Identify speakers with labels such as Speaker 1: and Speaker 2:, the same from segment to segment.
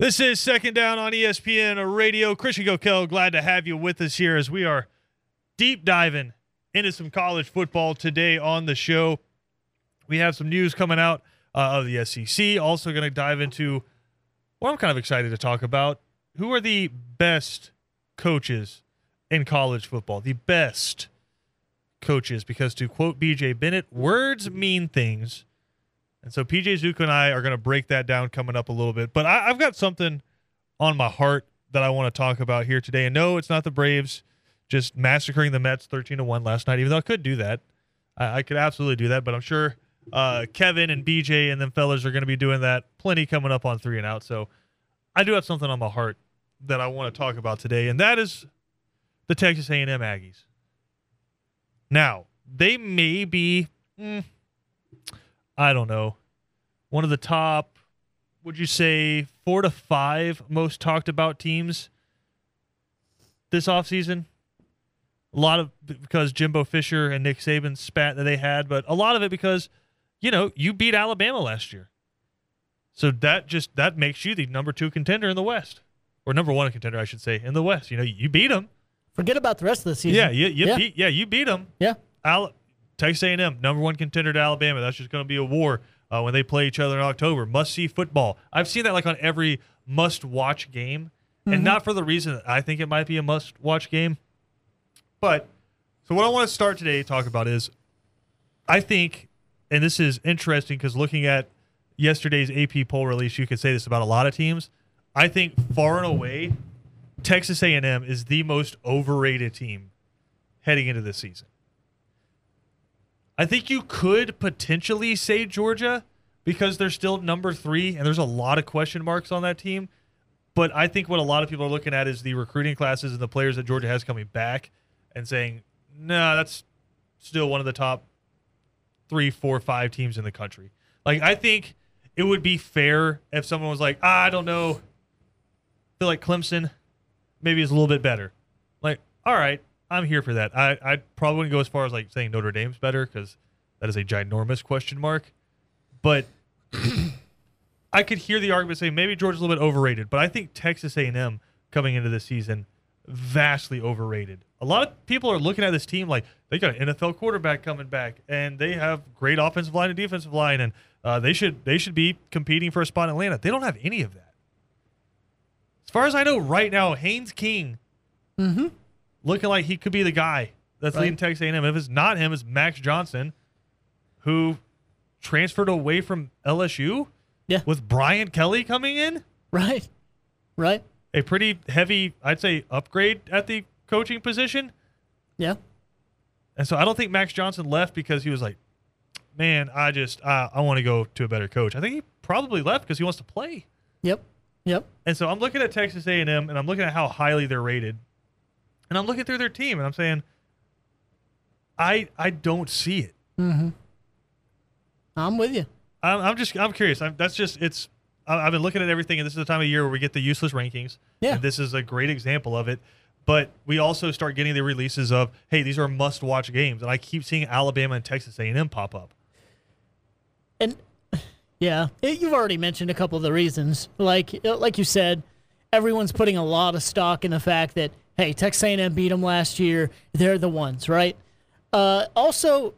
Speaker 1: This is Second Down on ESPN Radio. Christian Gokel, glad to have you with us here as we are deep diving into some college football today on the show. We have some news coming out uh, of the SEC. Also, going to dive into what I'm kind of excited to talk about. Who are the best coaches in college football? The best coaches, because to quote BJ Bennett, words mean things. And so PJ Zuko and I are going to break that down coming up a little bit. But I, I've got something on my heart that I want to talk about here today. And no, it's not the Braves just massacring the Mets 13 to 1 last night, even though I could do that. I, I could absolutely do that. But I'm sure uh, Kevin and BJ and them fellas are going to be doing that plenty coming up on three and out. So I do have something on my heart that I want to talk about today, and that is the Texas A&M Aggies. Now, they may be. mm, I don't know, one of the top, would you say, four to five most talked about teams this offseason? A lot of because Jimbo Fisher and Nick Saban spat that they had, but a lot of it because, you know, you beat Alabama last year. So that just that makes you the number two contender in the West, or number one contender, I should say, in the West. You know, you beat them.
Speaker 2: Forget about the rest of the season.
Speaker 1: Yeah, you, you
Speaker 2: yeah.
Speaker 1: beat yeah you beat them.
Speaker 2: yeah.
Speaker 1: Al- Texas A&M, number one contender to Alabama. That's just going to be a war uh, when they play each other in October. Must see football. I've seen that like on every must watch game, and not for the reason that I think it might be a must watch game. But so what I want to start today to talk about is, I think, and this is interesting because looking at yesterday's AP poll release, you could say this about a lot of teams. I think far and away, Texas A&M is the most overrated team heading into this season. I think you could potentially say Georgia because they're still number three and there's a lot of question marks on that team. But I think what a lot of people are looking at is the recruiting classes and the players that Georgia has coming back and saying, nah, that's still one of the top three, four, five teams in the country. Like, I think it would be fair if someone was like, ah, I don't know. I feel like Clemson maybe is a little bit better. Like, all right, I'm here for that. I I probably wouldn't go as far as like saying Notre Dame's better because that is a ginormous question mark. But I could hear the argument saying maybe Georgia's a little bit overrated, but I think Texas A&M coming into this season vastly overrated. A lot of people are looking at this team like they got an NFL quarterback coming back, and they have great offensive line and defensive line, and uh, they should they should be competing for a spot in Atlanta. They don't have any of that. As far as I know, right now, Haynes King looking like he could be the guy that's
Speaker 2: Right.
Speaker 1: leading Texas A&M. If it's not him, it's Max Johnson, who transferred away from LSU
Speaker 2: Yeah.
Speaker 1: with Brian Kelly coming in.
Speaker 2: Right. Right.
Speaker 1: A pretty heavy, I'd say, upgrade at the coaching position.
Speaker 2: Yeah.
Speaker 1: And so I don't think Max Johnson left because he was like, man, I just, uh, I want to go to a better coach. I think he probably left because he wants to play.
Speaker 2: Yep. Yep.
Speaker 1: And so I'm looking at Texas A&M and I'm looking at how highly they're rated. And I'm looking through their team and I'm saying I I don't see it. Mm-hmm.
Speaker 2: I'm with you.
Speaker 1: I'm, I'm just I'm curious. I'm, that's just it's I- I've been looking at everything and this is the time of year where we get the useless rankings.
Speaker 2: Yeah.
Speaker 1: And this is a great example of it. But we also start getting the releases of hey, these are must-watch games and I keep seeing Alabama and Texas A&M pop up.
Speaker 2: And yeah, it, you've already mentioned a couple of the reasons. Like like you said, everyone's putting a lot of stock in the fact that hey, Texas A&M beat them last year. They're the ones, right? Uh, also,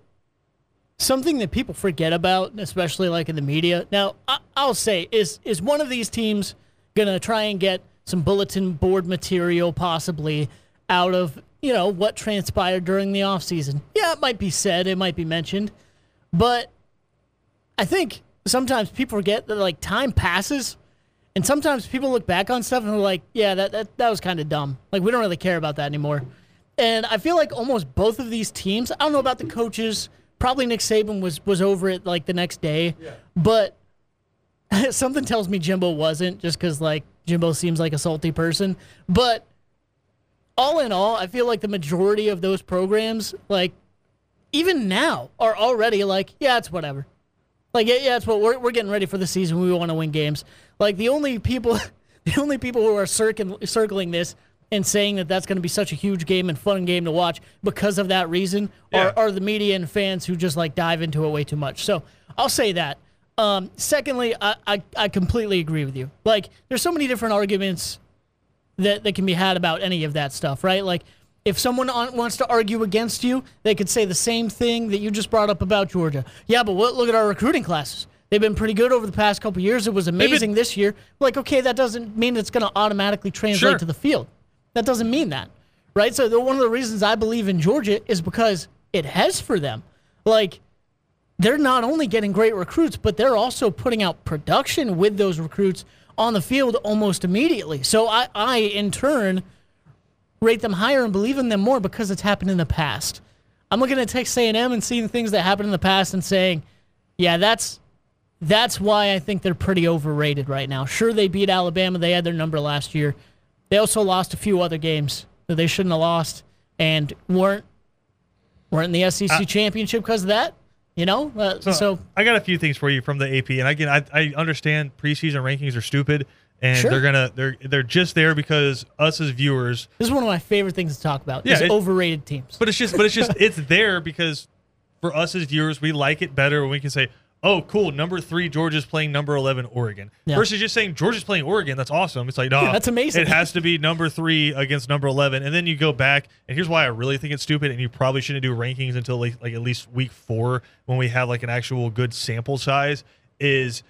Speaker 2: something that people forget about, especially like in the media. Now, I, I'll say, is is one of these teams gonna try and get some bulletin board material possibly out of you know what transpired during the offseason? Yeah, it might be said, it might be mentioned, but I think sometimes people forget that like time passes, and sometimes people look back on stuff and they're like, "Yeah, that that, that was kind of dumb. Like we don't really care about that anymore." And I feel like almost both of these teams. I don't know about the coaches. Probably Nick Saban was was over it like the next day, but something tells me Jimbo wasn't, just because like Jimbo seems like a salty person. But all in all, I feel like the majority of those programs, like even now, are already like, yeah, it's whatever. Like, yeah, yeah, it's what we're, we're getting ready for the season. We want to win games. Like the only people, the only people who are circling circling this and saying that that's going to be such a huge game and fun game to watch because of that reason
Speaker 1: Yeah.
Speaker 2: are, are the media and fans who just like dive into it way too much. So I'll say that. Um, secondly, I, I I completely agree with you. Like, there's so many different arguments that that can be had about any of that stuff, right? Like, if someone on, wants to argue against you, they could say the same thing that you just brought up about Georgia. Yeah, but what, look at our recruiting classes. They've been pretty good over the past couple years. It was amazing
Speaker 1: been-
Speaker 2: this year. Like, okay, that doesn't mean it's going to automatically translate
Speaker 1: Sure.
Speaker 2: to the field. That doesn't mean that, right? So the, one of the reasons I believe in Georgia is because it has for them. Like, they're not only getting great recruits, but they're also putting out production with those recruits on the field almost immediately. So I, I in turn, rate them higher and believe in them more because it's happened in the past. I'm looking at Texas A&M and seeing things that happened in the past and saying, yeah, that's that's why I think they're pretty overrated right now. Sure, they beat Alabama; they had their number last year. They also lost a few other games that they shouldn't have lost and weren't weren't in the SEC championship because of that. You know, uh, so,
Speaker 1: I got a few things for you from the AP, and again, I, I understand preseason rankings are stupid, and
Speaker 2: Sure.
Speaker 1: they're gonna they're they're just there because us as viewers.
Speaker 2: this is one of my favorite things to talk about.
Speaker 1: Yeah,
Speaker 2: is
Speaker 1: it-
Speaker 2: overrated teams.
Speaker 1: But it's just but it's just it's there because for us as viewers, we like it better when we can say, "Oh, cool, number three Georgia's playing number eleven Oregon,"
Speaker 2: Yeah.
Speaker 1: versus just saying Georgia's playing Oregon. That's awesome. It's like, no,
Speaker 2: that's amazing.
Speaker 1: It has to be number three against number eleven, and then you go back, and here's why I really think it's stupid, and you probably shouldn't do rankings until like, like at least week four when we have like an actual good sample size. Is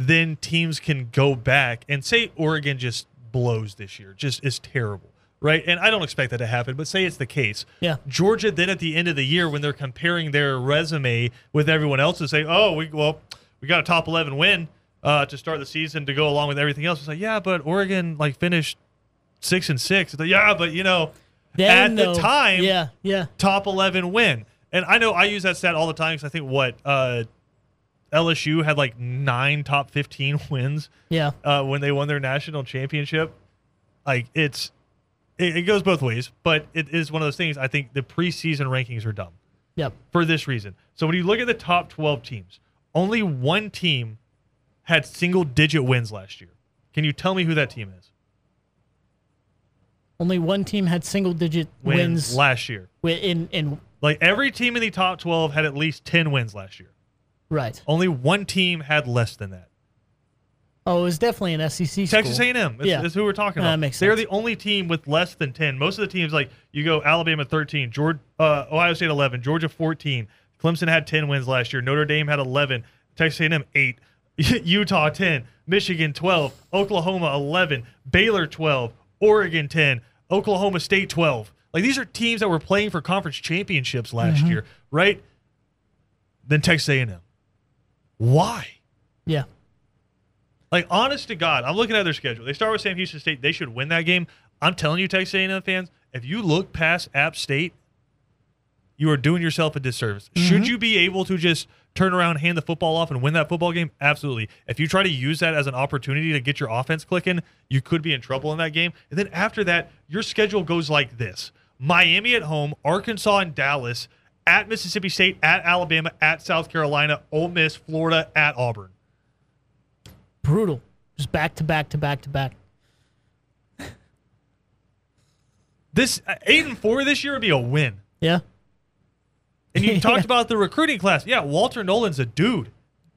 Speaker 1: then teams can go back and say Oregon just blows this year, just is terrible, right? And I don't expect that to happen, but say it's the case.
Speaker 2: Yeah.
Speaker 1: Georgia then at the end of the year when they're comparing their resume with everyone else and say, "Oh, we well, we got a top 11 win uh, to start the season to go along with everything else." It's like, "Yeah, but Oregon like finished 6 and 6." It's like, "Yeah, but you know,
Speaker 2: Then,
Speaker 1: at
Speaker 2: though,
Speaker 1: the time,
Speaker 2: yeah, yeah,
Speaker 1: top 11 win." And I know I use that stat all the time cuz I think what uh, LSU had like 9 top 15 wins
Speaker 2: yeah.
Speaker 1: uh, when they won their national championship. Like it's, it, it goes both ways, but it is one of those things. I think the preseason rankings are dumb
Speaker 2: Yep.
Speaker 1: for this reason. So when you look at the top 12 teams, only one team had single digit wins last year. Can you tell me who that team is?
Speaker 2: Only one team had single digit
Speaker 1: Wins,
Speaker 2: wins,
Speaker 1: last year.
Speaker 2: in in
Speaker 1: Like every team in the top 12 had at least 10 wins last year.
Speaker 2: Right.
Speaker 1: Only one team had less than that.
Speaker 2: Oh, it was definitely an SEC school. Texas.
Speaker 1: A&M. That's,
Speaker 2: Yeah.
Speaker 1: that's who we're talking about.
Speaker 2: That makes
Speaker 1: They're the only team with less than 10. Most of the teams, like you go Alabama 13, Georgia, uh, Ohio State 11, Georgia 14. Clemson had 10 wins last year. Notre Dame had 11. Texas A&M 8. Utah 10. Michigan 12. Oklahoma 11. Baylor 12. Oregon 10. Oklahoma State 12. Like these are teams that were playing for conference championships last
Speaker 2: Mm-hmm.
Speaker 1: year, right? Then Texas A&M. Why?
Speaker 2: Yeah.
Speaker 1: Like, honest to God, I'm looking at their schedule. They start with Sam Houston State. They should win that game. I'm telling you, Texas A&M fans, if you look past App State, you are doing yourself a disservice. Mm-hmm. Should you be able to just turn around, hand the football off, and win that football game? Absolutely. If you try to use that as an opportunity to get your offense clicking, you could be in trouble in that game. And then after that, your schedule goes like this Miami at home, Arkansas and Dallas, at Mississippi State, at Alabama, at South Carolina, Ole Miss, Florida, at Auburn.
Speaker 2: Brutal. Just back to back to back to back.
Speaker 1: This uh, eight and four this year would be a win.
Speaker 2: Yeah.
Speaker 1: And you
Speaker 2: Yeah.
Speaker 1: talked about the recruiting class. Yeah, Walter Nolen's a dude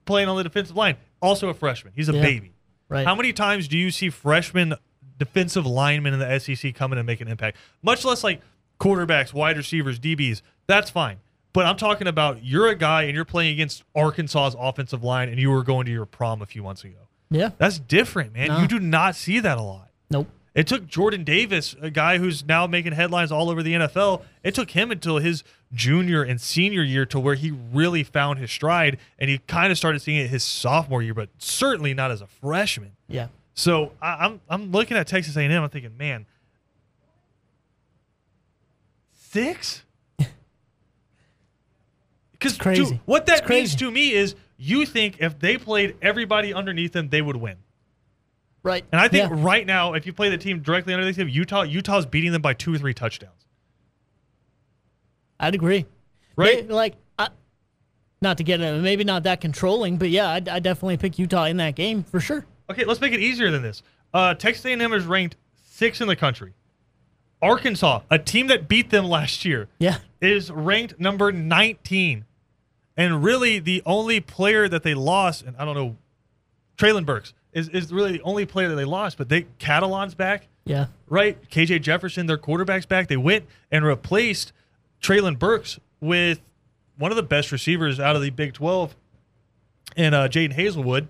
Speaker 1: playing on the defensive line, also a freshman. He's a
Speaker 2: Yeah.
Speaker 1: baby.
Speaker 2: Right.
Speaker 1: How many times do you see freshman defensive linemen in the SEC coming and make an impact? Much less like quarterbacks, wide receivers, DBs. That's fine. But I'm talking about you're a guy and you're playing against Arkansas's offensive line and you were going to your prom a few months ago.
Speaker 2: yeah.
Speaker 1: That's different, man.
Speaker 2: No.
Speaker 1: You do not see that a lot.
Speaker 2: Nope.
Speaker 1: It took Jordan Davis, a guy who's now making headlines all over the NFL, it took him until his junior and senior year to where he really found his stride and he kind of started seeing it his sophomore year, but certainly not as a freshman.
Speaker 2: Yeah.
Speaker 1: So I, I'm I'm looking at Texas A&M. I'm thinking, man, six. Because
Speaker 2: crazy.
Speaker 1: what that
Speaker 2: It's
Speaker 1: means to me is you think if they played everybody underneath them, they would win.
Speaker 2: Right.
Speaker 1: And I think
Speaker 2: Yeah.
Speaker 1: right now, if you play the team directly underneath them, Utah, Utah's beating them by two or three touchdowns.
Speaker 2: I'd agree.
Speaker 1: Right?
Speaker 2: They- like, I, not to get it, maybe not that controlling, but yeah, I'd, I'd definitely pick Utah in that game for sure.
Speaker 1: Okay, let's make it easier than this. Uh, Texas A&M is ranked sixth in the country. Arkansas, a team that beat them last year,
Speaker 2: Yeah.
Speaker 1: is ranked number 19. And really, the only player that they lost, and I don't know, Treylon Burks is, is really the only player that they lost, but they Catalon's back,
Speaker 2: Yeah.
Speaker 1: right? KJ Jefferson, their quarterback's back. They went and replaced Treylon Burks with one of the best receivers out of the Big 12 and uh, Jadon Haselwood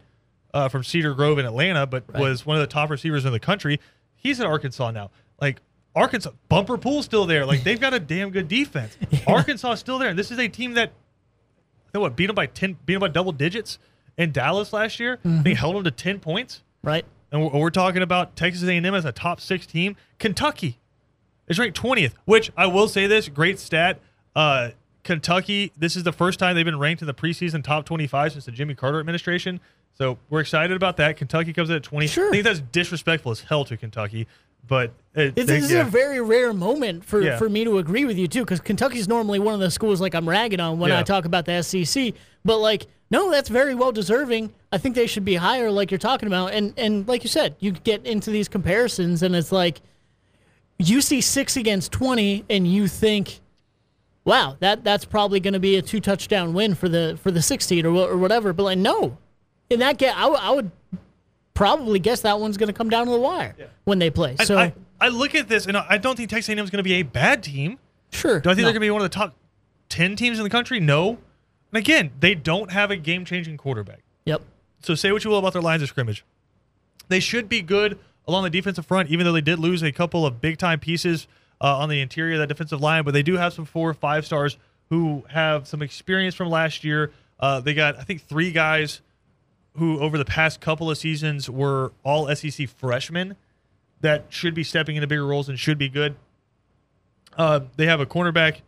Speaker 1: uh, from Cedar Grove in Atlanta, but
Speaker 2: Right.
Speaker 1: was one of the top receivers in the country. He's in Arkansas now. Like Arkansas, Bumper Pool's still there. Like they've got a damn good defense. Arkansas is still there. And this is a team that, Think what beat them by ten, beat them by double digits in Dallas last year. They held them to ten points.
Speaker 2: Right.
Speaker 1: And we're, we're talking about Texas A&M as a top six team. Kentucky is ranked 20th, which I will say this great stat. Uh, Kentucky, this is the first time they've been ranked in the preseason top 25 since the Jimmy Carter administration. So we're excited about that. Kentucky comes in at 20.
Speaker 2: Sure.
Speaker 1: I think that's disrespectful as hell to Kentucky, but it,
Speaker 2: It's,
Speaker 1: they-
Speaker 2: this
Speaker 1: yeah.
Speaker 2: is a very rare moment for,
Speaker 1: Yeah.
Speaker 2: for me to agree with you too, because Kentucky's normally one of the schools like I'm ragging on when
Speaker 1: Yeah.
Speaker 2: I talk about the SEC. But like, no, that's very well deserving. I think they should be higher, like you're talking about. And and like you said, you get into these comparisons, and it's like you see six against twenty, and you think, wow, that that's probably going to be a two touchdown win for the for the six seed or, or whatever. But like, no, in that game, I, w- I would probably guess that one's going to come down to the wire when they play.
Speaker 1: I,
Speaker 2: So
Speaker 1: I, I look at this and I don't think Texas A&M is going to be a bad team.
Speaker 2: sure,
Speaker 1: Do I think
Speaker 2: no.
Speaker 1: they're going to be one of the top 10 teams in the country? No. And again, they don't have a game-changing quarterback.
Speaker 2: Yep.
Speaker 1: So say what you will about their lines of scrimmage. They should be good along the defensive front, even though they did lose a couple of big time pieces uh, on the interior of that defensive line. But they do have some four or five stars who have some experience from last year. Uh, they got, I think, three guys who over the past couple of seasons were all SEC freshmen that should be stepping into bigger roles and should be good. Uh, they have a cornerback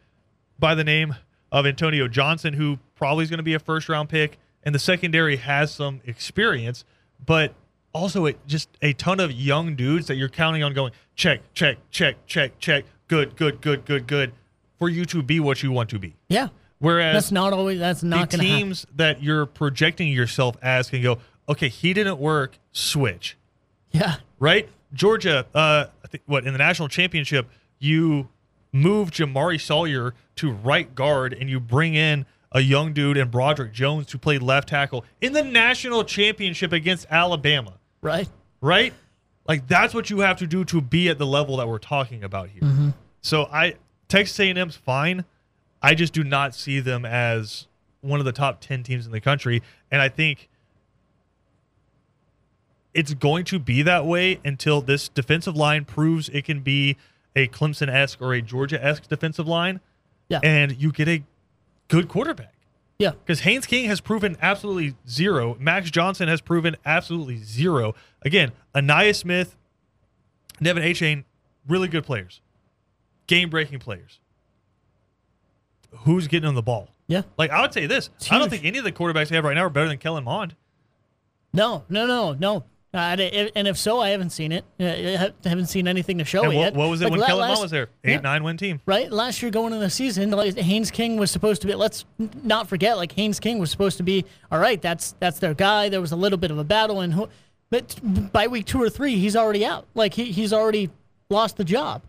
Speaker 1: by the name of Antonio Johnson, who probably is going to be a first round pick, and the secondary has some experience, but also it, just a ton of young dudes that you're counting on going check, check, check, check, check, good, good, good, good, good, for you to be what you want to be.
Speaker 2: Yeah.
Speaker 1: Whereas
Speaker 2: That's not always. That's not
Speaker 1: the
Speaker 2: to happen.
Speaker 1: teams that you're projecting yourself as can go, okay, he didn't work, switch
Speaker 2: Yeah.
Speaker 1: right? Georgia, uh, I think what in the national championship, you move Jamaree Salyer to right guard and you bring in a young dude and Broderick Jones to play left tackle in the national championship against Alabama,
Speaker 2: Right.
Speaker 1: right? Like that's what you have to do to be at the level that we're talking about here.
Speaker 2: Mm-hmm.
Speaker 1: So I Texas A&M's fine. I just do not see them as one of the top 10 teams in the country and I think it's going to be that way until this defensive line proves it can be a Clemson esque or a Georgia esque defensive line,
Speaker 2: Yeah.
Speaker 1: and you get a good quarterback.
Speaker 2: yeah.
Speaker 1: Because Haynes King has proven absolutely zero. Max Johnson has proven absolutely zero. Again, Ainias Smith, Devon Achane, really good players, game breaking players. Who's getting on the ball?
Speaker 2: Yeah.
Speaker 1: Like I would say this, I don't
Speaker 2: huge.
Speaker 1: think any of the quarterbacks they have right now are better than Kellen Mond.
Speaker 2: No. No. No. No. Uh, and if so, I haven't seen it. Uh, I haven't seen anything to show
Speaker 1: And
Speaker 2: it
Speaker 1: what,
Speaker 2: yet.
Speaker 1: what was it
Speaker 2: Like
Speaker 1: when
Speaker 2: la-
Speaker 1: Kellen Mond was there? Eight
Speaker 2: Yeah.
Speaker 1: nine win team.
Speaker 2: Right, last year going into the season, like, Haynes King was supposed to be. Let's not forget, like Haynes King was supposed to be. All right, that's that's their guy. There was a little bit of a battle, and who- but by week two or three, he's already out. Like he, he's already lost the job.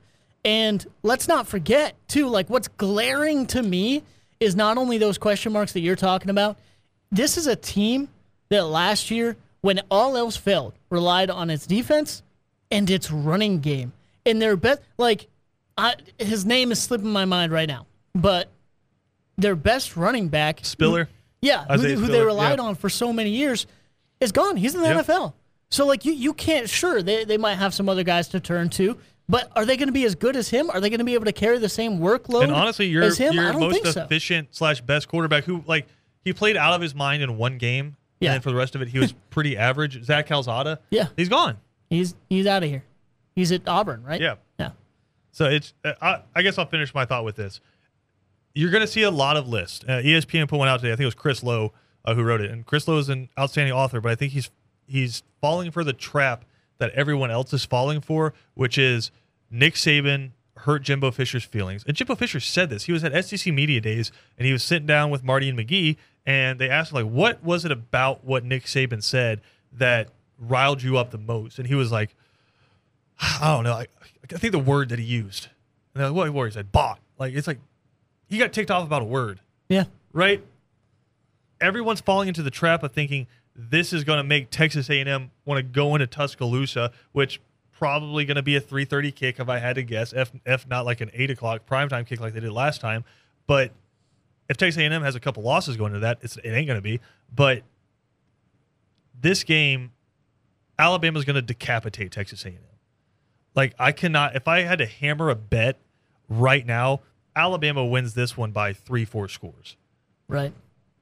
Speaker 2: And let's not forget too, like what's glaring to me is not only those question marks that you're talking about. This is a team that last year, when all else failed, relied on its defense and its running game. And their best, like, I, his name is slipping my mind right now, but their best running back,
Speaker 1: Spiller.
Speaker 2: yeah, who, who they relied
Speaker 1: yeah.
Speaker 2: on for so many years, is gone. He's in the
Speaker 1: Yep.
Speaker 2: NFL. So like you, you can't. Sure, they they might have some other guys to turn to, but are they going to be as good as him? Are they going to be able to carry the same workload?
Speaker 1: And honestly, you're
Speaker 2: as him?
Speaker 1: your most
Speaker 2: think so.
Speaker 1: efficient slash best quarterback who like he played out of his mind in one game.
Speaker 2: Yeah.
Speaker 1: And then for the rest of it, he was pretty average. Zach Calzada.
Speaker 2: Yeah.
Speaker 1: He's gone.
Speaker 2: He's he's out of here. He's at Auburn, right?
Speaker 1: Yeah.
Speaker 2: Yeah.
Speaker 1: So it's. Uh, I, I guess I'll finish my thought with this. You're going to see a lot of lists. Uh, ESPN put one out today. I think it was Chris Low uh, who wrote it, and Chris Low is an outstanding author. But I think he's he's falling for the trap that everyone else is falling for, which is Nick Saban hurt Jimbo Fisher's feelings. And Jimbo Fisher said this. He was at SEC Media Days, and he was sitting down with Marty and McGee, and they asked him like, "What was it about what Nick Saban said that riled you up the most?" And he was like, I don't know. I, I think the word that he used. And they're like, what word? He said bot. Like it's like he got ticked off about a word,
Speaker 2: Yeah.
Speaker 1: right? everyone's falling into the trap of thinking this is going to make Texas A&M want to go into Tuscaloosa, which probably going to be a 3:30 kick if I had to guess, if if not like an eight o'clock primetime kick like they did last time. But if Texas A&M has a couple losses going into that, it's, it ain't going to be. But this game, Alabama's going to decapitate Texas A&M. Like I cannot. If I had to hammer a bet right now, Alabama wins this one by three, four scores.
Speaker 2: Right.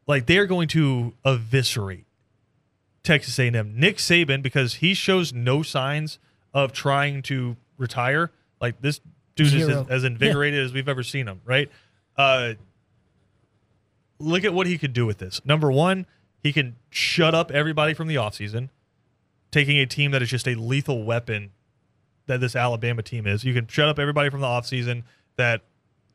Speaker 1: Like they are going to eviscerate Texas A&M. Nick Saban because he shows no signs of trying to retire. Like this dude is
Speaker 2: Zero.
Speaker 1: as, as invigorated as we've ever seen him. Right. Uh, look at what he could do with this. Number one, he can shut up everybody from the offseason, taking a team that is just a lethal weapon that this Alabama team is. You can shut up everybody from the offseason that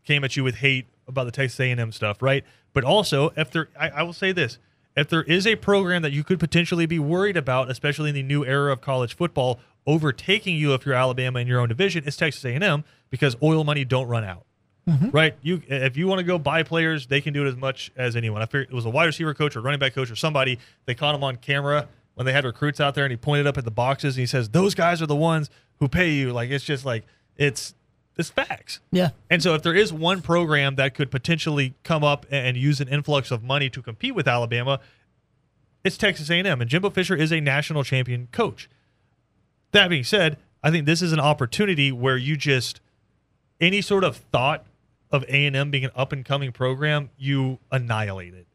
Speaker 1: came at you with hate about the Texas A&M stuff, right? But also, if there, I, I will say this: if there is a program that you could potentially be worried about, especially in the new era of college football, overtaking you if you're Alabama in your own division, it's Texas A&M because oil money don't run out. Mm-hmm. Right, you if you want to go buy players, they can do it as much as anyone. I figured it was a wide receiver coach or running back coach or somebody. They caught him on camera when they had recruits out there, and he pointed up at the boxes and he says, "Those guys are the ones who pay you." Like it's just like it's it's facts.
Speaker 2: Yeah.
Speaker 1: And so, if there is one program that could potentially come up and use an influx of money to compete with Alabama, it's Texas A&M. And Jimbo Fisher is a national champion coach. That being said, I think this is an opportunity where you just any sort of thought of A&M being an up and coming program, you annihilate it.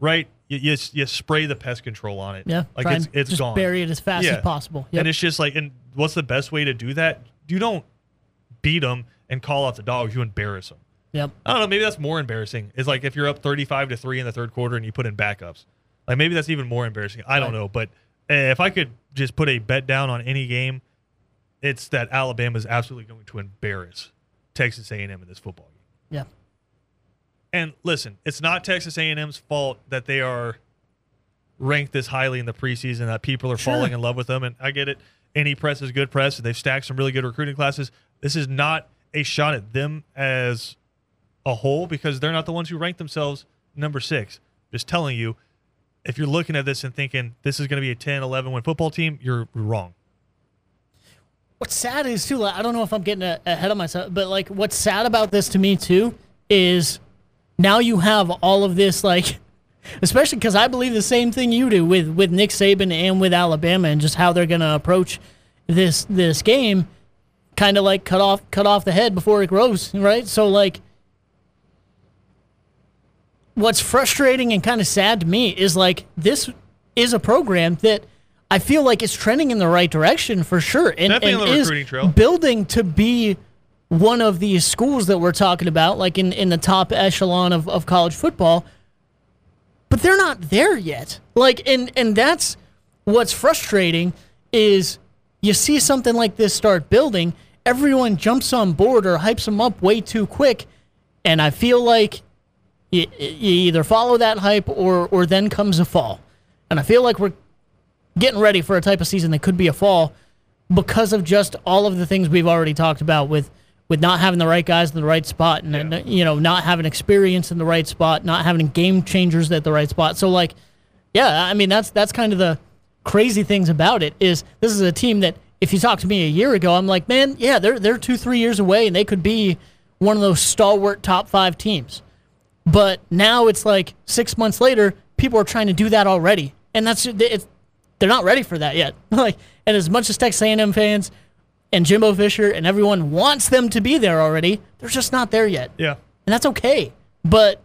Speaker 1: Right? You, you, you spray the pest control on it.
Speaker 2: Yeah.
Speaker 1: Like it's it's
Speaker 2: just
Speaker 1: gone.
Speaker 2: bury it as fast
Speaker 1: Yeah.
Speaker 2: as possible. Yep.
Speaker 1: And it's just like, and what's the best way to do that? You don't beat them and call out the dogs. You embarrass them.
Speaker 2: yep.
Speaker 1: I don't know. Maybe that's more embarrassing. Is like if you're up 35 to three in the third quarter and you put in backups. Like maybe that's even more embarrassing. I don't
Speaker 2: Right.
Speaker 1: know. But uh, if I could just put a bet down on any game, it's that Alabama is absolutely going to embarrass Texas A&M in this football game.
Speaker 2: Yeah.
Speaker 1: And listen, it's not Texas A&M's fault that they are ranked this highly in the preseason that people are
Speaker 2: Sure.
Speaker 1: falling in love with them. And I get it. Any press is good press, and they've stacked some really good recruiting classes. This is not a shot at them as a whole because they're not the ones who rank themselves number six. Just telling you, if you're looking at this and thinking this is going to be a 10, 11 win football team, you're wrong.
Speaker 2: What's sad is too. Like, I don't know if I'm getting a, ahead of myself, but like, what's sad about this to me too is now you have all of this like, especially because I believe the same thing you do with with Nick Saban and with Alabama and just how they're gonna approach this this game, kind of like cut off cut off the head before it grows, right? So like. What's frustrating and kind of sad to me is like this is a program that I feel like is trending in the right direction for sure, and,
Speaker 1: Definitely
Speaker 2: and is
Speaker 1: trail.
Speaker 2: building to be one of these schools that we're talking about, like in, in the top echelon of, of college football. But they're not there yet. Like, and and that's what's frustrating is you see something like this start building, everyone jumps on board or hypes them up way too quick, and I feel like you, you either follow that hype or or then comes a fall, and I feel like we're getting ready for a type of season that could be a fall because of just all of the things we've already talked about with with not having the right guys in the right spot and, and you know not having experience in the right spot, not having game changers at the right spot. So like, yeah, I mean that's that's kind of the crazy things about it is this is a team that if you talked to me a year ago, I'm like, man, yeah, they're they're two three years away and they could be one of those stalwart top five teams. But now it's like six months later, people are trying to do that already, and that's it's they're not ready for that yet. like, and as much as Texas A&M fans and Jimbo Fisher and everyone wants them to be there already, they're just not there yet,
Speaker 1: Yeah.
Speaker 2: and that's okay. But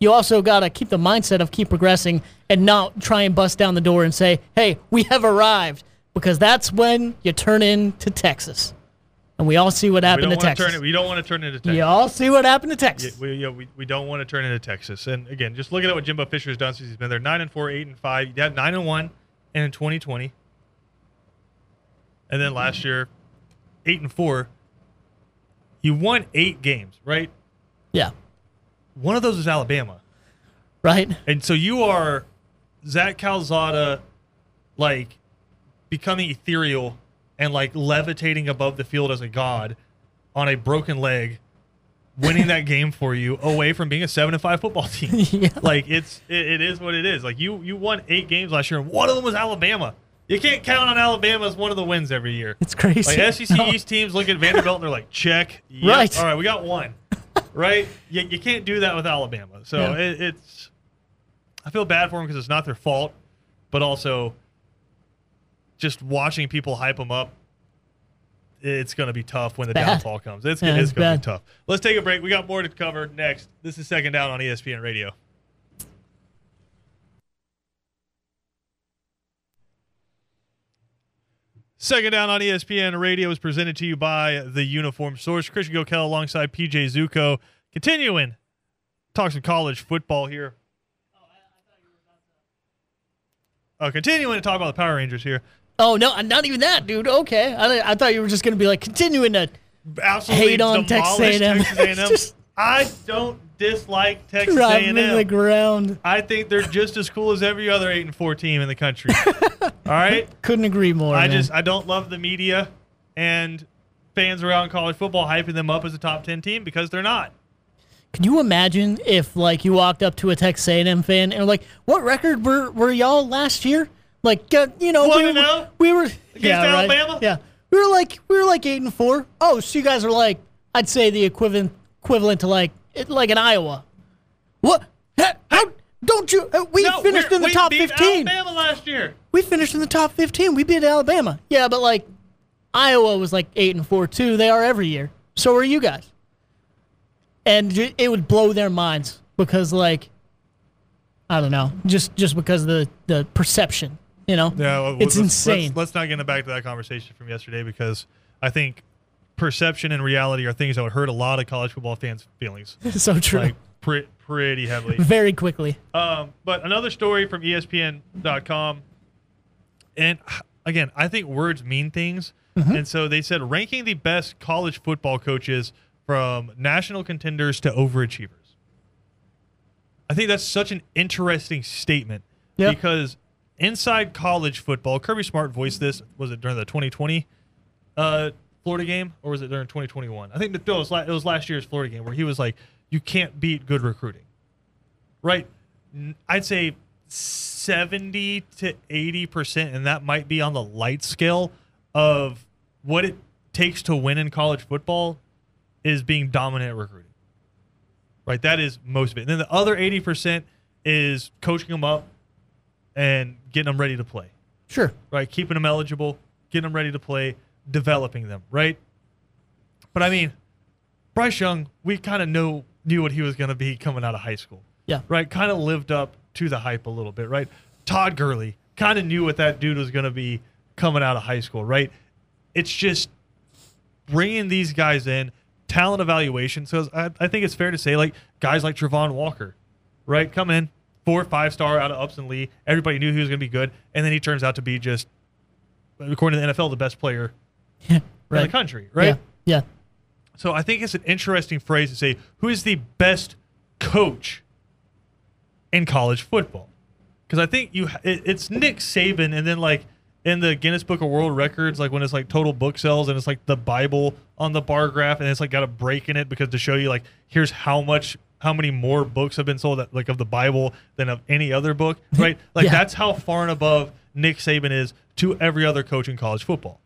Speaker 2: you also got to keep the mindset of keep progressing and not try and bust down the door and say, "Hey, we have arrived," because that's when you turn into Texas, and we all see what happened to Texas.
Speaker 1: turn. We don't want to turn into Texas.
Speaker 2: you all see what happened to
Speaker 1: Yeah,
Speaker 2: Texas.
Speaker 1: we, yeah, we, we don't want to turn into Texas. And again, just looking at what Jimbo Fisher has done since he's been there: nine and four, eight and five. He had nine and one and in 2020, and then last year, eight and four. You won eight games, right?
Speaker 2: yeah,
Speaker 1: One of those is Alabama,
Speaker 2: right.
Speaker 1: and so you are Zach Calzada, like becoming ethereal and like levitating above the field as a god on a broken leg winning that game for you away from being a seven and five football team.
Speaker 2: Yeah.
Speaker 1: Like it's it, it is what it is. Like you you won eight games last year, and one of them was Alabama. You can't count on Alabama as one of the wins every year.
Speaker 2: It's crazy.
Speaker 1: Like SEC
Speaker 2: No.
Speaker 1: East teams look at Vanderbilt and they're like, check. Yep.
Speaker 2: Right.
Speaker 1: All right, we got one. Right? You, you can't do that with Alabama. So
Speaker 2: Yeah.
Speaker 1: it, it's. I feel bad for them because it's not their fault, but also just watching people hype them up. It's going to be tough when the
Speaker 2: Bad.
Speaker 1: downfall comes. It's,
Speaker 2: Yeah,
Speaker 1: it's
Speaker 2: it's
Speaker 1: going to be tough. Let's take a break. We got more to cover next. This is Second Down on ESPN Radio. Second down on ESPN Radio is presented to you by the Uniform Source. Christian Gokel alongside PJ Zuko. Continuing, talk some college football here. Uh, continuing to talk about the Power Rangers here.
Speaker 2: Oh no, not even that, dude. Okay, I, I thought you were just gonna be like continuing to
Speaker 1: Absolutely
Speaker 2: Hate on Texas A&M.
Speaker 1: Texas A&M.
Speaker 2: Just-
Speaker 1: I don't dislike Texas
Speaker 2: drive the
Speaker 1: A&M.
Speaker 2: ground.
Speaker 1: I think they're just as cool as every other eight and four team in the country. All right.
Speaker 2: Couldn't agree more.
Speaker 1: I
Speaker 2: man.
Speaker 1: just I don't love the media and fans around college football hyping them up as a top ten team because they're not.
Speaker 2: Can you imagine if like you walked up to a Texas A&M fan and were like, "What record were were y'all last year?" Like, uh, you know, we,
Speaker 1: and oh?
Speaker 2: we were yeah, right?
Speaker 1: Alabama?
Speaker 2: Yeah, we were like we were like eight and four. Oh, so you guys are like I'd say the equivalent equivalent to like it, like in Iowa. What? How, how don't you? Uh, we
Speaker 1: No,
Speaker 2: finished
Speaker 1: we're-
Speaker 2: in the
Speaker 1: we
Speaker 2: top
Speaker 1: beat
Speaker 2: fifteen.
Speaker 1: Alabama last year.
Speaker 2: We finished in the top fifteen. We beat Alabama. Yeah, but like Iowa was like eight and four too. They are every year. So are you guys. And it would blow their minds because like I don't know, just just because of the the perception, you know.
Speaker 1: Yeah, well,
Speaker 2: it's
Speaker 1: let's,
Speaker 2: insane.
Speaker 1: Let's, let's not get back to that conversation from yesterday because I think perception and reality are things that would hurt a lot of college football fans' feelings,
Speaker 2: so true.
Speaker 1: like pre- pretty heavily.
Speaker 2: Very quickly.
Speaker 1: Um, but another story from ESPN.com, and again, I think words mean things, and so they said ranking the best college football coaches from national contenders to overachievers. I think that's such an interesting statement
Speaker 2: Yeah.
Speaker 1: because inside college football, Kirby Smart voiced this. Was it during the 2020 uh, Florida game or was it during 2021? I think that- no, it was, la- it was last year's Florida game where he was like, "You can't beat good recruiting." right? I'd say 70 to 80%, and that might be on the light scale of what it takes to win in college football is being dominant at recruiting. Right? That is most of it. And then the other 80% is coaching them up and getting them ready to play.
Speaker 2: Sure.
Speaker 1: Right? Keeping them eligible, getting them ready to play, developing them, right? But I mean, Bryce Young, we kind of know knew what he was going to be coming out of high school
Speaker 2: Yeah.
Speaker 1: right? Kind of lived up to the hype a little bit, right? Todd Gurley kind of knew what that dude was going to be coming out of high school, right? It's just bringing these guys in, talent evaluation. So I, I think it's fair to say, like guys like Travon Walker, right? Come in, four or five star out of Upson Lee. Everybody knew he was going to be good, and then he turns out to be just, according to the NFL, the best player in the country, right?
Speaker 2: Yeah. Yeah.
Speaker 1: So I think it's an interesting phrase to say who is the best coach in college football? Because I think you it, it's Nick Saban, and then like in the Guinness Book of World Records, like when it's like total book sales and it's like the Bible on the bar graph, and it's like got a break in it because to show you like here's how much how many more books have been sold that, like of the Bible than of any other book, right? Like
Speaker 2: Yeah.
Speaker 1: that's how far and above Nick Saban is to every other coach in college football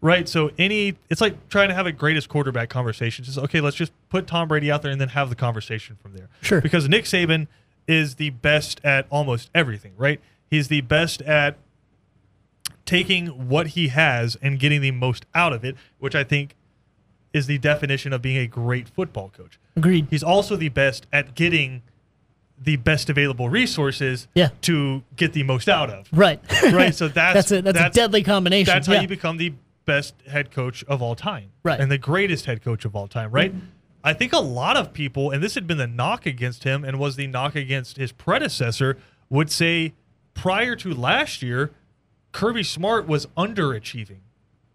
Speaker 1: right? So any, it's like trying to have a greatest quarterback conversation. Just okay, let's just put Tom Brady out there and then have the conversation from there.
Speaker 2: Sure.
Speaker 1: Because Nick Saban is the best at almost everything, right? He's the best at taking what he has and getting the most out of it, which I think is the definition of being a great football coach.
Speaker 2: Agreed.
Speaker 1: He's also the best at getting the best available resources
Speaker 2: Yeah.
Speaker 1: to get the most out of.
Speaker 2: Right.
Speaker 1: Right. So that's
Speaker 2: that's a that's, a deadly combination.
Speaker 1: that's
Speaker 2: yeah.
Speaker 1: how you become the best head coach of all time.
Speaker 2: Right.
Speaker 1: And the greatest head coach of all time, right? I think a lot of people, and this had been the knock against him and was the knock against his predecessor, would say prior to last year, Kirby Smart was underachieving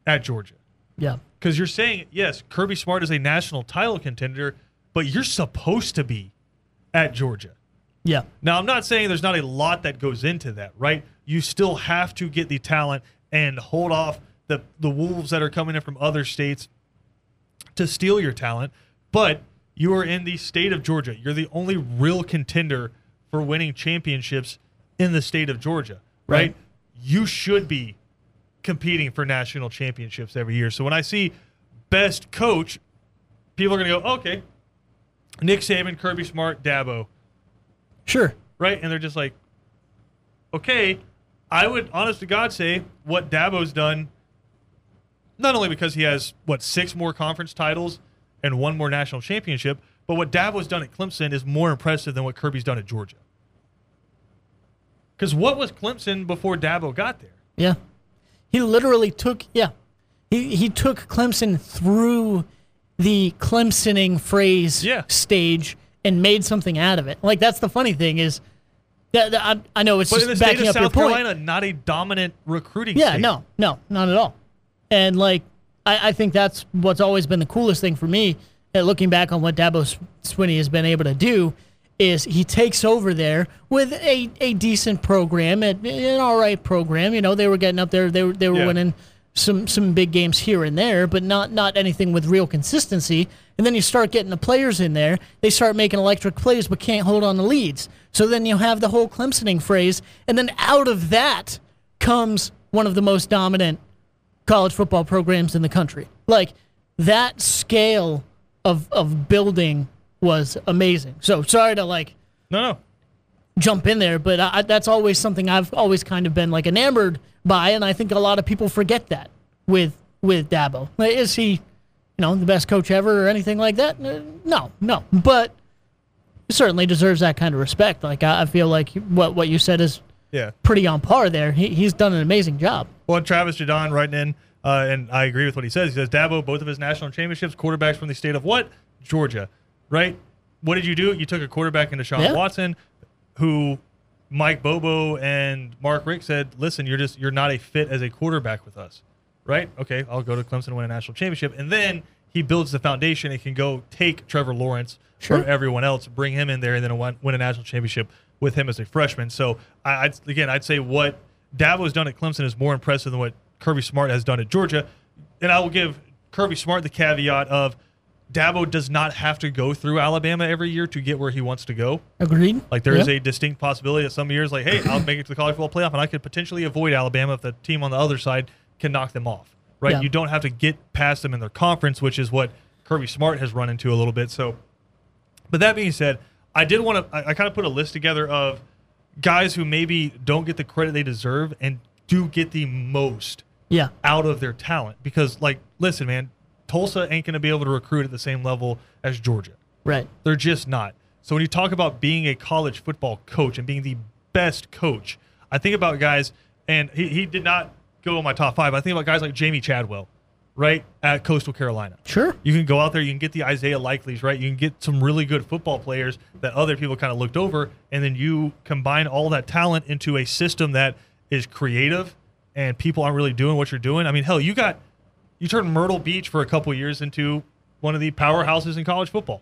Speaker 1: at Georgia.
Speaker 2: yeah.
Speaker 1: Because you're saying, yes, Kirby Smart is a national title contender, but you're supposed to be at Georgia.
Speaker 2: Yeah.
Speaker 1: Now, I'm not saying there's not a lot that goes into that, right? You still have to get the talent and hold off the the wolves that are coming in from other states to steal your talent. But You are in the state of Georgia. You're the only real contender for winning championships in the state of Georgia, right?
Speaker 2: Right.
Speaker 1: You should be competing for national championships every year. So when I see best coach, people are going to go, okay, Nick Saban, Kirby Smart, Dabo,
Speaker 2: Sure.
Speaker 1: right? And they're just like, okay, I would, honest to God, say what Dabo's done, not only because he has, what, six more conference titles and one more national championship, but what Dabo's done at Clemson is more impressive than what Kirby's done at Georgia. Because what was Clemson before Dabo got there?
Speaker 2: Yeah. He literally took yeah. He he took Clemson through the Clemsoning phrase
Speaker 1: Yeah.
Speaker 2: stage and made something out of it. Like that's the funny thing is I, I know it's
Speaker 1: But in
Speaker 2: just
Speaker 1: the state
Speaker 2: backing
Speaker 1: of
Speaker 2: up your
Speaker 1: South
Speaker 2: point.
Speaker 1: Carolina, not a dominant recruiting
Speaker 2: Yeah,
Speaker 1: state.
Speaker 2: no, no, not at all. And like, I, I think that's what's always been the coolest thing for me. uh, looking back on what Dabo Swinney has been able to do, is he takes over there with a, a decent program, an an all right program. You know, they were getting up there, they were they were
Speaker 1: Yeah.
Speaker 2: winning some some big games here and there, but not not anything with real consistency. And then you start getting the players in there, they start making electric plays, but can't hold on the leads. So then you have the whole Clemsoning phrase, and then out of that comes one of the most dominant college football programs in the country. Like that scale of of building was amazing. So sorry to like
Speaker 1: No, no.
Speaker 2: jump in there, but I, that's always something I've always kind of been like enamored by, and I think a lot of people forget that with with Dabo. Is he, you know, the best coach ever or anything like that? Uh, No, no, but certainly deserves that kind of respect. Like I, I feel like what what you said is
Speaker 1: Yeah.
Speaker 2: pretty on par there. He, he's done an amazing job.
Speaker 1: Well, Travis Jadon writing in, uh, and I agree with what he says. He says Dabo, both of his national championships, quarterbacks from the state of what? Georgia, right? What did you do? You took a quarterback into Sean
Speaker 2: Yeah.
Speaker 1: Watson, who Mike Bobo and Mark Richt said, "Listen, you're just you're not a fit as a quarterback with us, right? Okay, I'll go to Clemson and win a national championship, and then he builds the foundation and can go take Trevor Lawrence
Speaker 2: Sure.
Speaker 1: from everyone else, bring him in there, and then win, win a national championship with him as a freshman. So, I, I'd, again, I'd say what Dabo's done at Clemson is more impressive than what Kirby Smart has done at Georgia. And I will give Kirby Smart the caveat of Dabo does not have to go through Alabama every year to get where he wants to go.
Speaker 2: Agreed.
Speaker 1: Like there is a distinct possibility that some years, like, hey, I'll make it to the college football playoff, and I could potentially avoid Alabama if the team on the other side can knock them off. Right?
Speaker 2: Yeah.
Speaker 1: You don't have to get past them in their conference, which is what Kirby Smart has run into a little bit. So, but that being said, I did want to. I, I kind of put a list together of guys who maybe don't get the credit they deserve and do get the most
Speaker 2: Yeah.
Speaker 1: out of their talent. Because, like, listen, man, Tulsa ain't going to be able to recruit at the same level as Georgia.
Speaker 2: Right.
Speaker 1: They're just not. So when you talk about being a college football coach and being the best coach, I think about guys, and he, he did not go in my top five. I think about guys like Jamey Chadwell, right, at Coastal Carolina.
Speaker 2: Sure.
Speaker 1: You can go out there, you can get the Isaiah Likelys, right? You can get some really good football players that other people kind of looked over, and then you combine all that talent into a system that is creative and people aren't really doing what you're doing. I mean, hell, you got you turned Myrtle Beach for a couple years into one of the powerhouses in college football.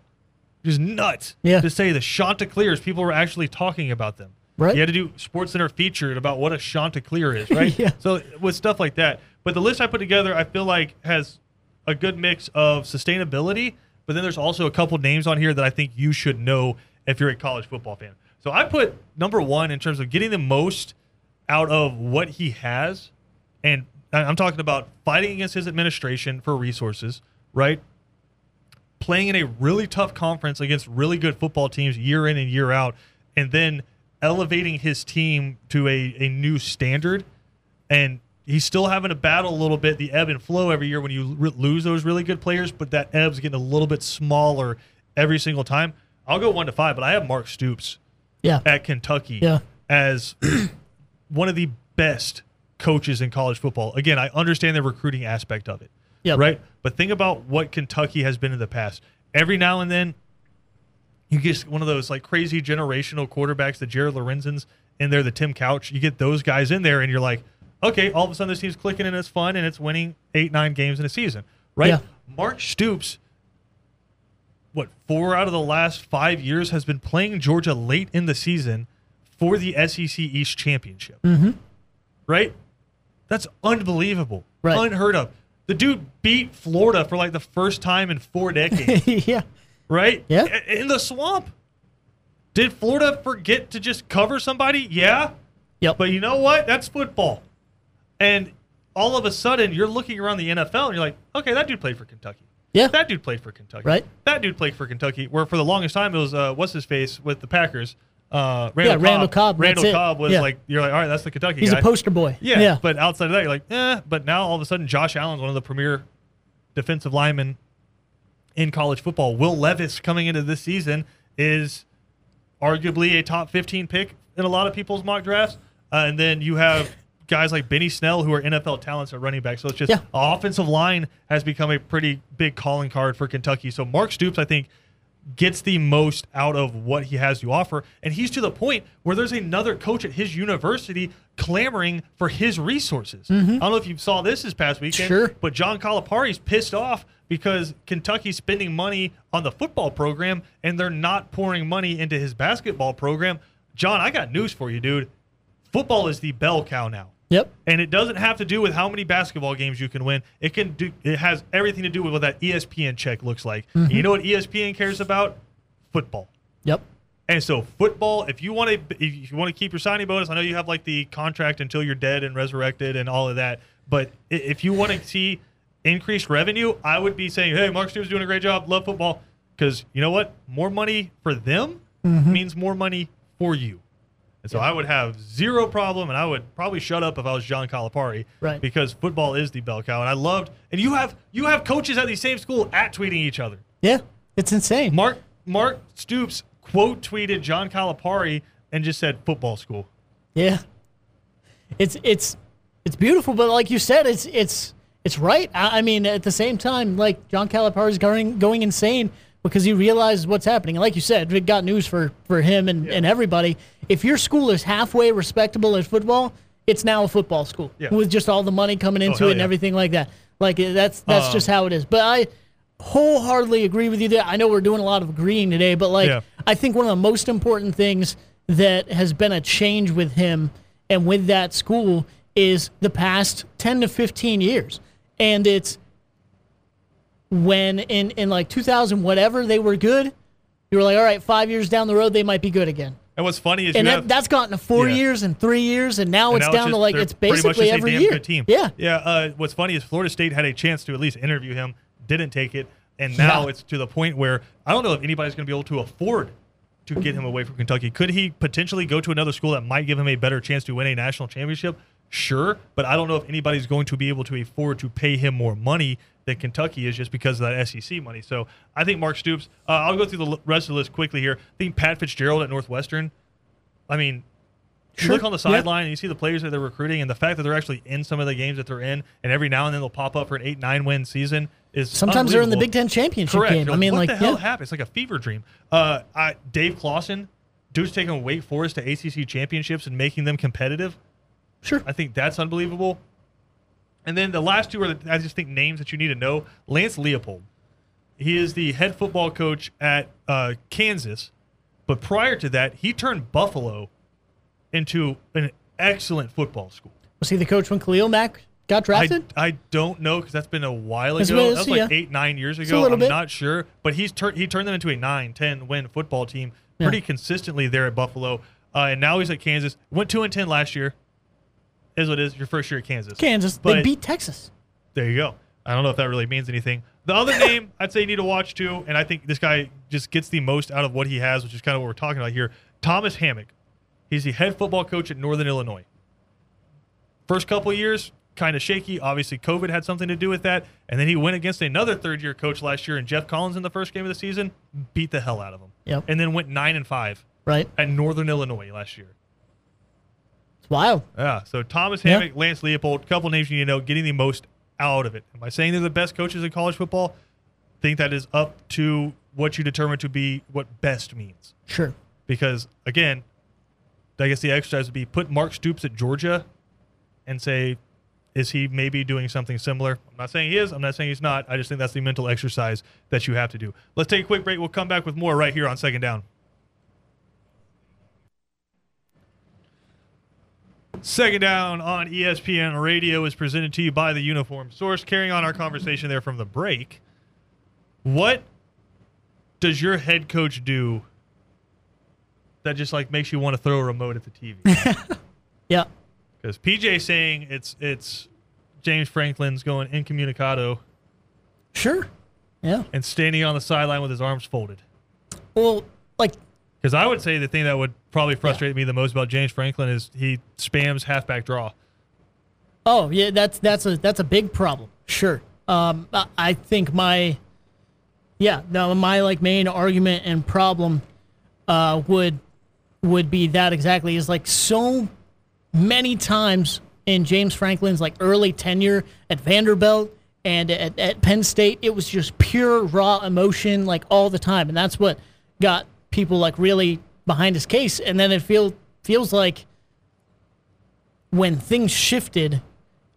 Speaker 1: Just nuts.
Speaker 2: Yeah.
Speaker 1: To say the Chanticleers, people were actually talking about them.
Speaker 2: Right.
Speaker 1: You had to do Sports Center featured about what a Chanticleer is, right?
Speaker 2: Yeah.
Speaker 1: So with stuff like that. But the list I put together, I feel like has a good mix of sustainability, but then there's also a couple names on here that I think you should know if you're a college football fan. So I put number one in terms of getting the most out of what he has, and I'm talking about fighting against his administration for resources, right? Playing in a really tough conference against really good football teams year in and year out, and then elevating his team to a, a new standard. And he's still having to battle a little bit the ebb and flow every year when you re- lose those really good players, but that ebb's getting a little bit smaller every single time. I'll go one to five, but I have Mark Stoops
Speaker 2: Yeah.
Speaker 1: at Kentucky
Speaker 2: Yeah.
Speaker 1: as one of the best coaches in college football. Again, I understand the recruiting aspect of it.
Speaker 2: Yep.
Speaker 1: Right? But think about what Kentucky has been in the past. Every now and then you get one of those like crazy generational quarterbacks, the Jared Lorenzens in there, the Tim Couch. You get those guys in there and you're like, okay, all of a sudden this team's clicking and it's fun and it's winning eight, nine games in a season. Right?
Speaker 2: Yeah.
Speaker 1: Mark Stoops what four out of the last five years has been playing Georgia late in the season for the SEC East championship. Mm-hmm. Right? That's unbelievable.
Speaker 2: Right.
Speaker 1: Unheard of. The dude beat Florida for like the first time in four decades.
Speaker 2: yeah.
Speaker 1: right?
Speaker 2: Yeah.
Speaker 1: In the swamp. Did Florida forget to just cover somebody? Yeah.
Speaker 2: Yep.
Speaker 1: But you know what? That's football. And all of a sudden, you're looking around the NFL and you're like, okay, that dude played for Kentucky.
Speaker 2: Yeah.
Speaker 1: That dude played for Kentucky.
Speaker 2: Right.
Speaker 1: That dude played for Kentucky. Where for the longest time it was uh, what's his face with the Packers. Uh, Randall
Speaker 2: Yeah, Randall Cobb, that's
Speaker 1: Randall. Cobb was
Speaker 2: Yeah.
Speaker 1: like you're like all right, that's the Kentucky
Speaker 2: He's
Speaker 1: guy.
Speaker 2: a poster boy.
Speaker 1: Yeah,
Speaker 2: Yeah.
Speaker 1: But outside of that, you're like, eh. But now all of a sudden, Josh Allen's one of the premier defensive linemen in college football. Will Levis coming into this season is arguably a top 15 pick in a lot of people's mock drafts. Uh, and then you have guys like Benny Snell who are NFL talents at running back. So it's just
Speaker 2: Yeah.
Speaker 1: offensive line has become a pretty big calling card for Kentucky. So Mark Stoops, I think, gets the most out of what he has to offer. And he's to the point where there's another coach at his university clamoring for his resources. I don't know if you saw this this past weekend,
Speaker 2: Mm-hmm. Sure.
Speaker 1: but John Calipari's pissed off because Kentucky's spending money on the football program and they're not pouring money into his basketball program. John, I got news for you, dude. Football is the bell cow now.
Speaker 2: Yep.
Speaker 1: And it doesn't have to do with how many basketball games you can win. It can do it has everything to do with what that ESPN check looks like.
Speaker 2: Mm-hmm.
Speaker 1: You know what ESPN cares about? Football.
Speaker 2: Yep.
Speaker 1: And so football, if you want to if you want to keep your signing bonus, I know you have like the contract until you're dead and resurrected and all of that. But if you want to see increased revenue, I would be saying, "Hey, Mark Stoops doing a great job. Love football." Because you know what? More money for them means more money for you. And so I would have zero problem, and I would probably shut up if I was John Calipari,
Speaker 2: Right.
Speaker 1: Because football is the bell cow, and I loved. And you have you have coaches at the same school at tweeting each other.
Speaker 2: Yeah. It's insane.
Speaker 1: Mark Mark Stoops quote tweeted John Calipari and just said football school.
Speaker 2: Yeah. It's it's it's beautiful, but like you said, it's it's it's right. I, I mean, at the same time, like John Calipari is going going insane because he realizes what's happening. And like you said, we got news for for him and, and everybody. If your school is halfway respectable at football, it's now a football school
Speaker 1: Yeah.
Speaker 2: with just all the money coming into
Speaker 1: hell
Speaker 2: it and
Speaker 1: yeah.
Speaker 2: everything like that. Like uh, that's that's
Speaker 1: Um,
Speaker 2: just how it is. But I wholeheartedly agree with you there. I know we're doing a lot of agreeing today, but like
Speaker 1: Yeah.
Speaker 2: I think one of the most important things that has been a change with him and with that school is the past 10 to 15 years. And it's when in, in like 2000, whatever, they were good. You were like, all right, five years down the road, they might be good again.
Speaker 1: And what's funny is
Speaker 2: And
Speaker 1: you
Speaker 2: that, that's gotten to four
Speaker 1: Yeah.
Speaker 2: years and three years, and now
Speaker 1: and
Speaker 2: it's
Speaker 1: now
Speaker 2: down to
Speaker 1: just-
Speaker 2: like it's basically every year.
Speaker 1: Team.
Speaker 2: Yeah,
Speaker 1: yeah. Uh, what's funny is Florida State had a chance to at least interview him, didn't take it, and now
Speaker 2: Yeah.
Speaker 1: it's to the point where I don't know if anybody's going to be able to afford to get him away from Kentucky. Could he potentially go to another school that might give him a better chance to win a national championship? Sure, but I don't know if anybody's going to be able to afford to pay him more money than Kentucky is just because of that SEC money. So I think Mark Stoops. Uh, I'll go through the rest of the list quickly here. I think Pat Fitzgerald at Northwestern. I mean, you
Speaker 2: Sure,
Speaker 1: look on the
Speaker 2: yeah.
Speaker 1: sideline and you see the players that they're recruiting, and the fact that they're actually in some of the games that they're in, and every now and then they'll pop up for an eight nine win season is
Speaker 2: sometimes they're in the. Big Ten championship
Speaker 1: Correct.
Speaker 2: game.
Speaker 1: You're
Speaker 2: I mean,
Speaker 1: what
Speaker 2: like,
Speaker 1: the hell
Speaker 2: yeah.
Speaker 1: happened? It's like a fever dream. Uh, I, Dave Clawson, dude's taking Wake Forest to ACC championships and making them competitive.
Speaker 2: Sure.
Speaker 1: I think that's unbelievable. And then the last two are, the, I just think, names that you need to know. Lance Leipold. He is the head football coach at uh, Kansas, but prior to that, he turned Buffalo into an excellent football school.
Speaker 2: Was he the coach when Khalil Mack got drafted?
Speaker 1: I, I don't know because that's been a while ago.
Speaker 2: been-
Speaker 1: that was like
Speaker 2: yeah.
Speaker 1: eight nine years ago. I'm
Speaker 2: bit.
Speaker 1: not sure, but he's tur- he turned them into a 9, 10 win football team
Speaker 2: Yeah.
Speaker 1: pretty consistently there at Buffalo, uh, and now he's at Kansas. Went two and ten last year. Is what it is your first year at Kansas.
Speaker 2: Kansas. they
Speaker 1: But-
Speaker 2: beat Texas.
Speaker 1: There you go. I don't know if that really means anything. The other name I'd say you need to watch too, and I think this guy just gets the most out of what he has, which is kind of what we're talking about here. Thomas Hammock. He's the head football coach at Northern Illinois. First couple years, kind of shaky. Obviously, COVID had something to do with that. And then he went against another third year coach last year, and Geoff Collins in the first game of the season beat the hell out of him.
Speaker 2: Yep.
Speaker 1: And then went nine and five
Speaker 2: Right.
Speaker 1: at Northern Illinois last year.
Speaker 2: Wild.
Speaker 1: Yeah. So Thomas
Speaker 2: Yeah.
Speaker 1: Hammock, Lance Leipold, couple names you need to know, getting the most out of it. Am I saying they're the best coaches in college football? think that is up to what you determine to be what best means.
Speaker 2: Sure.
Speaker 1: Because again, I guess the exercise would be put Mark Stoops at Georgia and say, is he maybe doing something similar? I'm not saying he is. I'm not saying he's not. I just think that's the mental exercise that you have to do. Let's take a quick break. We'll come back with more right here on Second Down. Second Down on ESPN Radio is presented to you by the Uniform Source. Carrying on our conversation there from the break, what does your head coach do that just like makes you want to throw a remote at the TV?
Speaker 2: Yeah.
Speaker 1: Because PJ saying it's it's James Franklin's going incommunicado
Speaker 2: Sure. Yeah.
Speaker 1: and standing on the sideline with his arms folded.
Speaker 2: Well, like
Speaker 1: Because I would say the thing that would probably frustrate me the most about James Franklin is he spams halfback draw.
Speaker 2: Oh yeah, that's that's a that's a big problem. Sure. Um, I- I think my yeah, no, my like main argument and problem uh, would would be that exactly is like so many times in James Franklin's like early tenure at Vanderbilt and at, at Penn State, it was just pure raw emotion like all the time, and that's what got people like really behind his case. And then it feel feels like when things shifted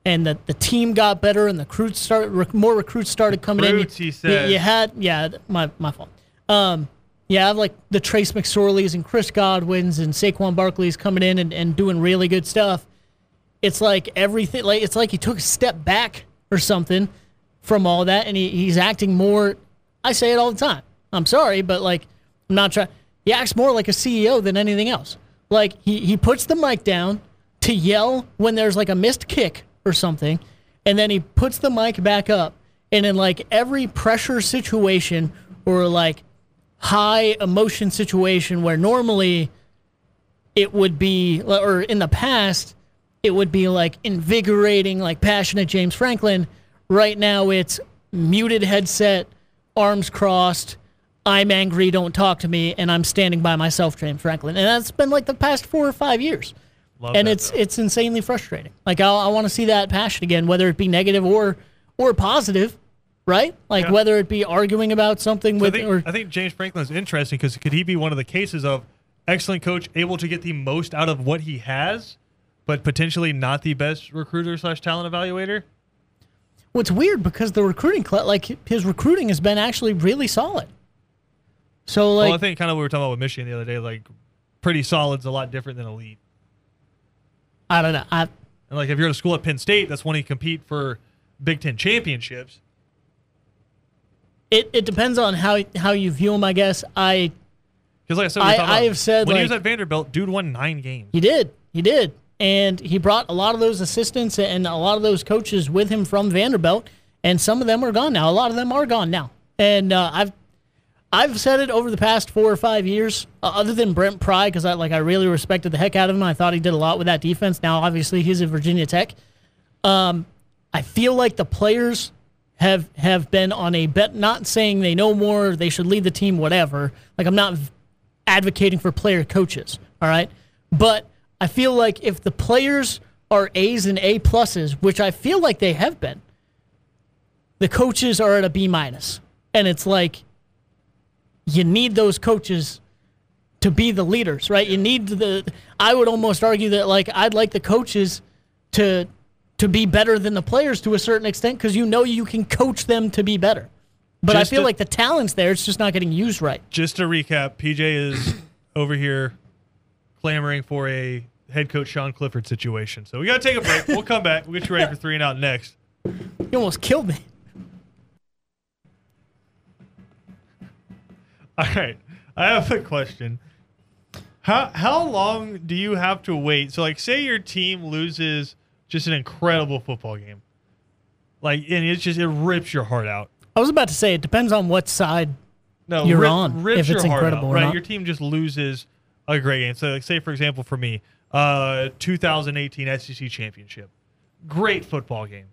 Speaker 2: and the, the team got better and the recruits started rec- more recruits started coming
Speaker 1: Recruits,
Speaker 2: in.
Speaker 1: he
Speaker 2: you- You, had yeah, my my fault. Um, yeah, like the Trace McSorleys and Chris Godwins and Saquon Barkley's coming in and, and doing really good stuff. It's like everything like it's like he took a step back or something from all that and he, he's acting more I say it all the time. I'm sorry, but like I'm not trying he acts more like a CEO than anything else. Like he, he puts the mic down to yell when there's like a missed kick or something, and then he puts the mic back up. And in like every pressure situation or like high emotion situation where normally it would be, or in the past, it would be like invigorating, like passionate James Franklin. Right now, it's muted headset, arms crossed. I'm angry, don't talk to me, and I'm standing by myself, James Franklin. And that's been like the past four or five years
Speaker 1: Love
Speaker 2: and it's
Speaker 1: though.
Speaker 2: it's insanely frustrating. Like I, I want to see that passion again, whether it be negative or or positive, right? Like
Speaker 1: Yeah.
Speaker 2: whether it be arguing about something
Speaker 1: I
Speaker 2: with
Speaker 1: think,
Speaker 2: or
Speaker 1: I think James Franklin is interesting because could he be one of the cases of excellent coach able to get the most out of what he has, but potentially not the best recruiter slash talent evaluator?
Speaker 2: what's weird because the recruiting like his recruiting has been actually really solid. So like
Speaker 1: well, I think kind of what we were talking about with Michigan the other day, like pretty solid's a lot different than elite.
Speaker 2: I don't know. I
Speaker 1: And like if you're at a school at Penn State, that's when you compete for Big Ten championships.
Speaker 2: it, it depends on how how you view him. I guess I
Speaker 1: Because like I said, we
Speaker 2: I-
Speaker 1: talking
Speaker 2: I have said,
Speaker 1: when he was at Vanderbilt, dude won nine games.
Speaker 2: He did. He did. And he brought a lot of those assistants and a lot of those coaches with him from Vanderbilt. And some of them are gone now. A lot of them are gone now. And uh, I've I've said it over the past four or five years. Uh, other than Brent Pry, because I like I really respected the heck out of him. I thought he did a lot with that defense. Now, obviously, he's at Virginia Tech. Um, I feel like the players have have been on a bet. Not saying they know more, they should lead the team, whatever. Like I'm not advocating for player coaches. All right, but I feel like if the players are A's and A pluses, which I feel like they have been, the coaches are at a B minus, and it's like you need those coaches to be the leaders, right? You need the. I would almost argue that like I'd like the coaches to to be better than the players to a certain extent because you know you can coach them to be better. But
Speaker 1: Just
Speaker 2: I feel
Speaker 1: to-
Speaker 2: like the talent's there; it's just not getting used right.
Speaker 1: Just to recap, PJ is over here clamoring for a head coach Sean Clifford situation. So we got to take a break. We'll come back. We'll get you ready for three and out next.
Speaker 2: You almost killed me.
Speaker 1: All right. I have a question. How how long do you have to wait? So like say your team loses just an incredible football game. Like and it's just it rips your heart out.
Speaker 2: I was about to say it depends on what side.
Speaker 1: No,
Speaker 2: You're
Speaker 1: rip-
Speaker 2: on,
Speaker 1: rips
Speaker 2: if it's
Speaker 1: your heart
Speaker 2: incredible
Speaker 1: out,
Speaker 2: or
Speaker 1: right?
Speaker 2: not.
Speaker 1: Your team just loses a great game. So like say for example for me, uh 2018 SEC championship. Great football game.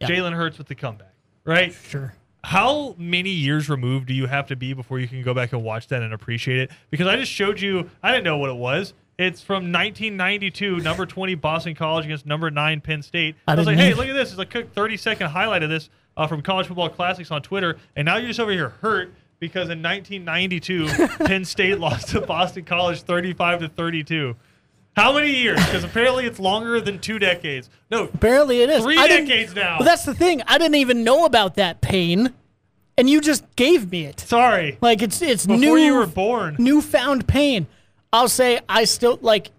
Speaker 2: Yeah.
Speaker 1: Jalen Hurts with the comeback. Right?
Speaker 2: Sure.
Speaker 1: How many years removed do you have to be before you can go back and watch that and appreciate it? Because I just showed you, I didn't know what it was. It's from 1992, number 20 Boston College against number 9 Penn State.
Speaker 2: I
Speaker 1: I, was like, hey, look at this. It's a quick 30 second highlight of this uh, from College Football Classics on Twitter. And now you're just over here hurt because in 1992, Penn State lost to Boston College 35 to 32. How many years? Because apparently it's longer than two decades. No,
Speaker 2: Barely it is.
Speaker 1: three
Speaker 2: I
Speaker 1: decades now.
Speaker 2: Well, that's the thing. I didn't even know about that pain, and you just gave me it.
Speaker 1: Sorry.
Speaker 2: Like it's it's
Speaker 1: Before
Speaker 2: new.
Speaker 1: you were born.
Speaker 2: newfound pain. I'll say I still like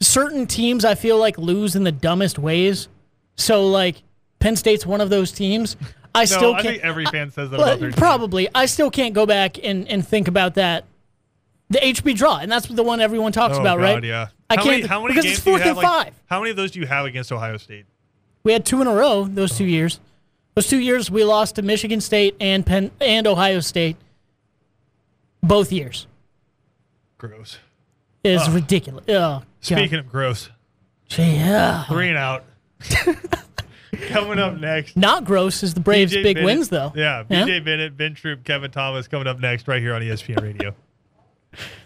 Speaker 2: certain teams I feel like lose in the dumbest ways. So like Penn State's one of those teams. I
Speaker 1: No,
Speaker 2: still can't.
Speaker 1: think every fan says that
Speaker 2: Well,
Speaker 1: about their team.
Speaker 2: probably. I still can't go back and, and think about that. The HB draw, and that's the one everyone talks
Speaker 1: Oh,
Speaker 2: about,
Speaker 1: God,
Speaker 2: right?
Speaker 1: Yeah.
Speaker 2: I
Speaker 1: how
Speaker 2: can't-
Speaker 1: Many, how many
Speaker 2: because it's fourth
Speaker 1: have,
Speaker 2: and
Speaker 1: like-
Speaker 2: five.
Speaker 1: How many of those do you have against Ohio State?
Speaker 2: We had two in a row those two years. Those two years we lost to Michigan State and Penn and Ohio State. Both years
Speaker 1: Gross.
Speaker 2: is
Speaker 1: Ugh.
Speaker 2: ridiculous. Oh, God.
Speaker 1: Speaking of gross,
Speaker 2: yeah.
Speaker 1: three and out. Coming up next.
Speaker 2: Not gross is the Braves'
Speaker 1: BJ
Speaker 2: big
Speaker 1: Bennett.
Speaker 2: wins though.
Speaker 1: Yeah,
Speaker 2: Yeah.
Speaker 1: BJ Bennett, Ben Troop, Kevin Thomas coming up next right here on ESPN Radio.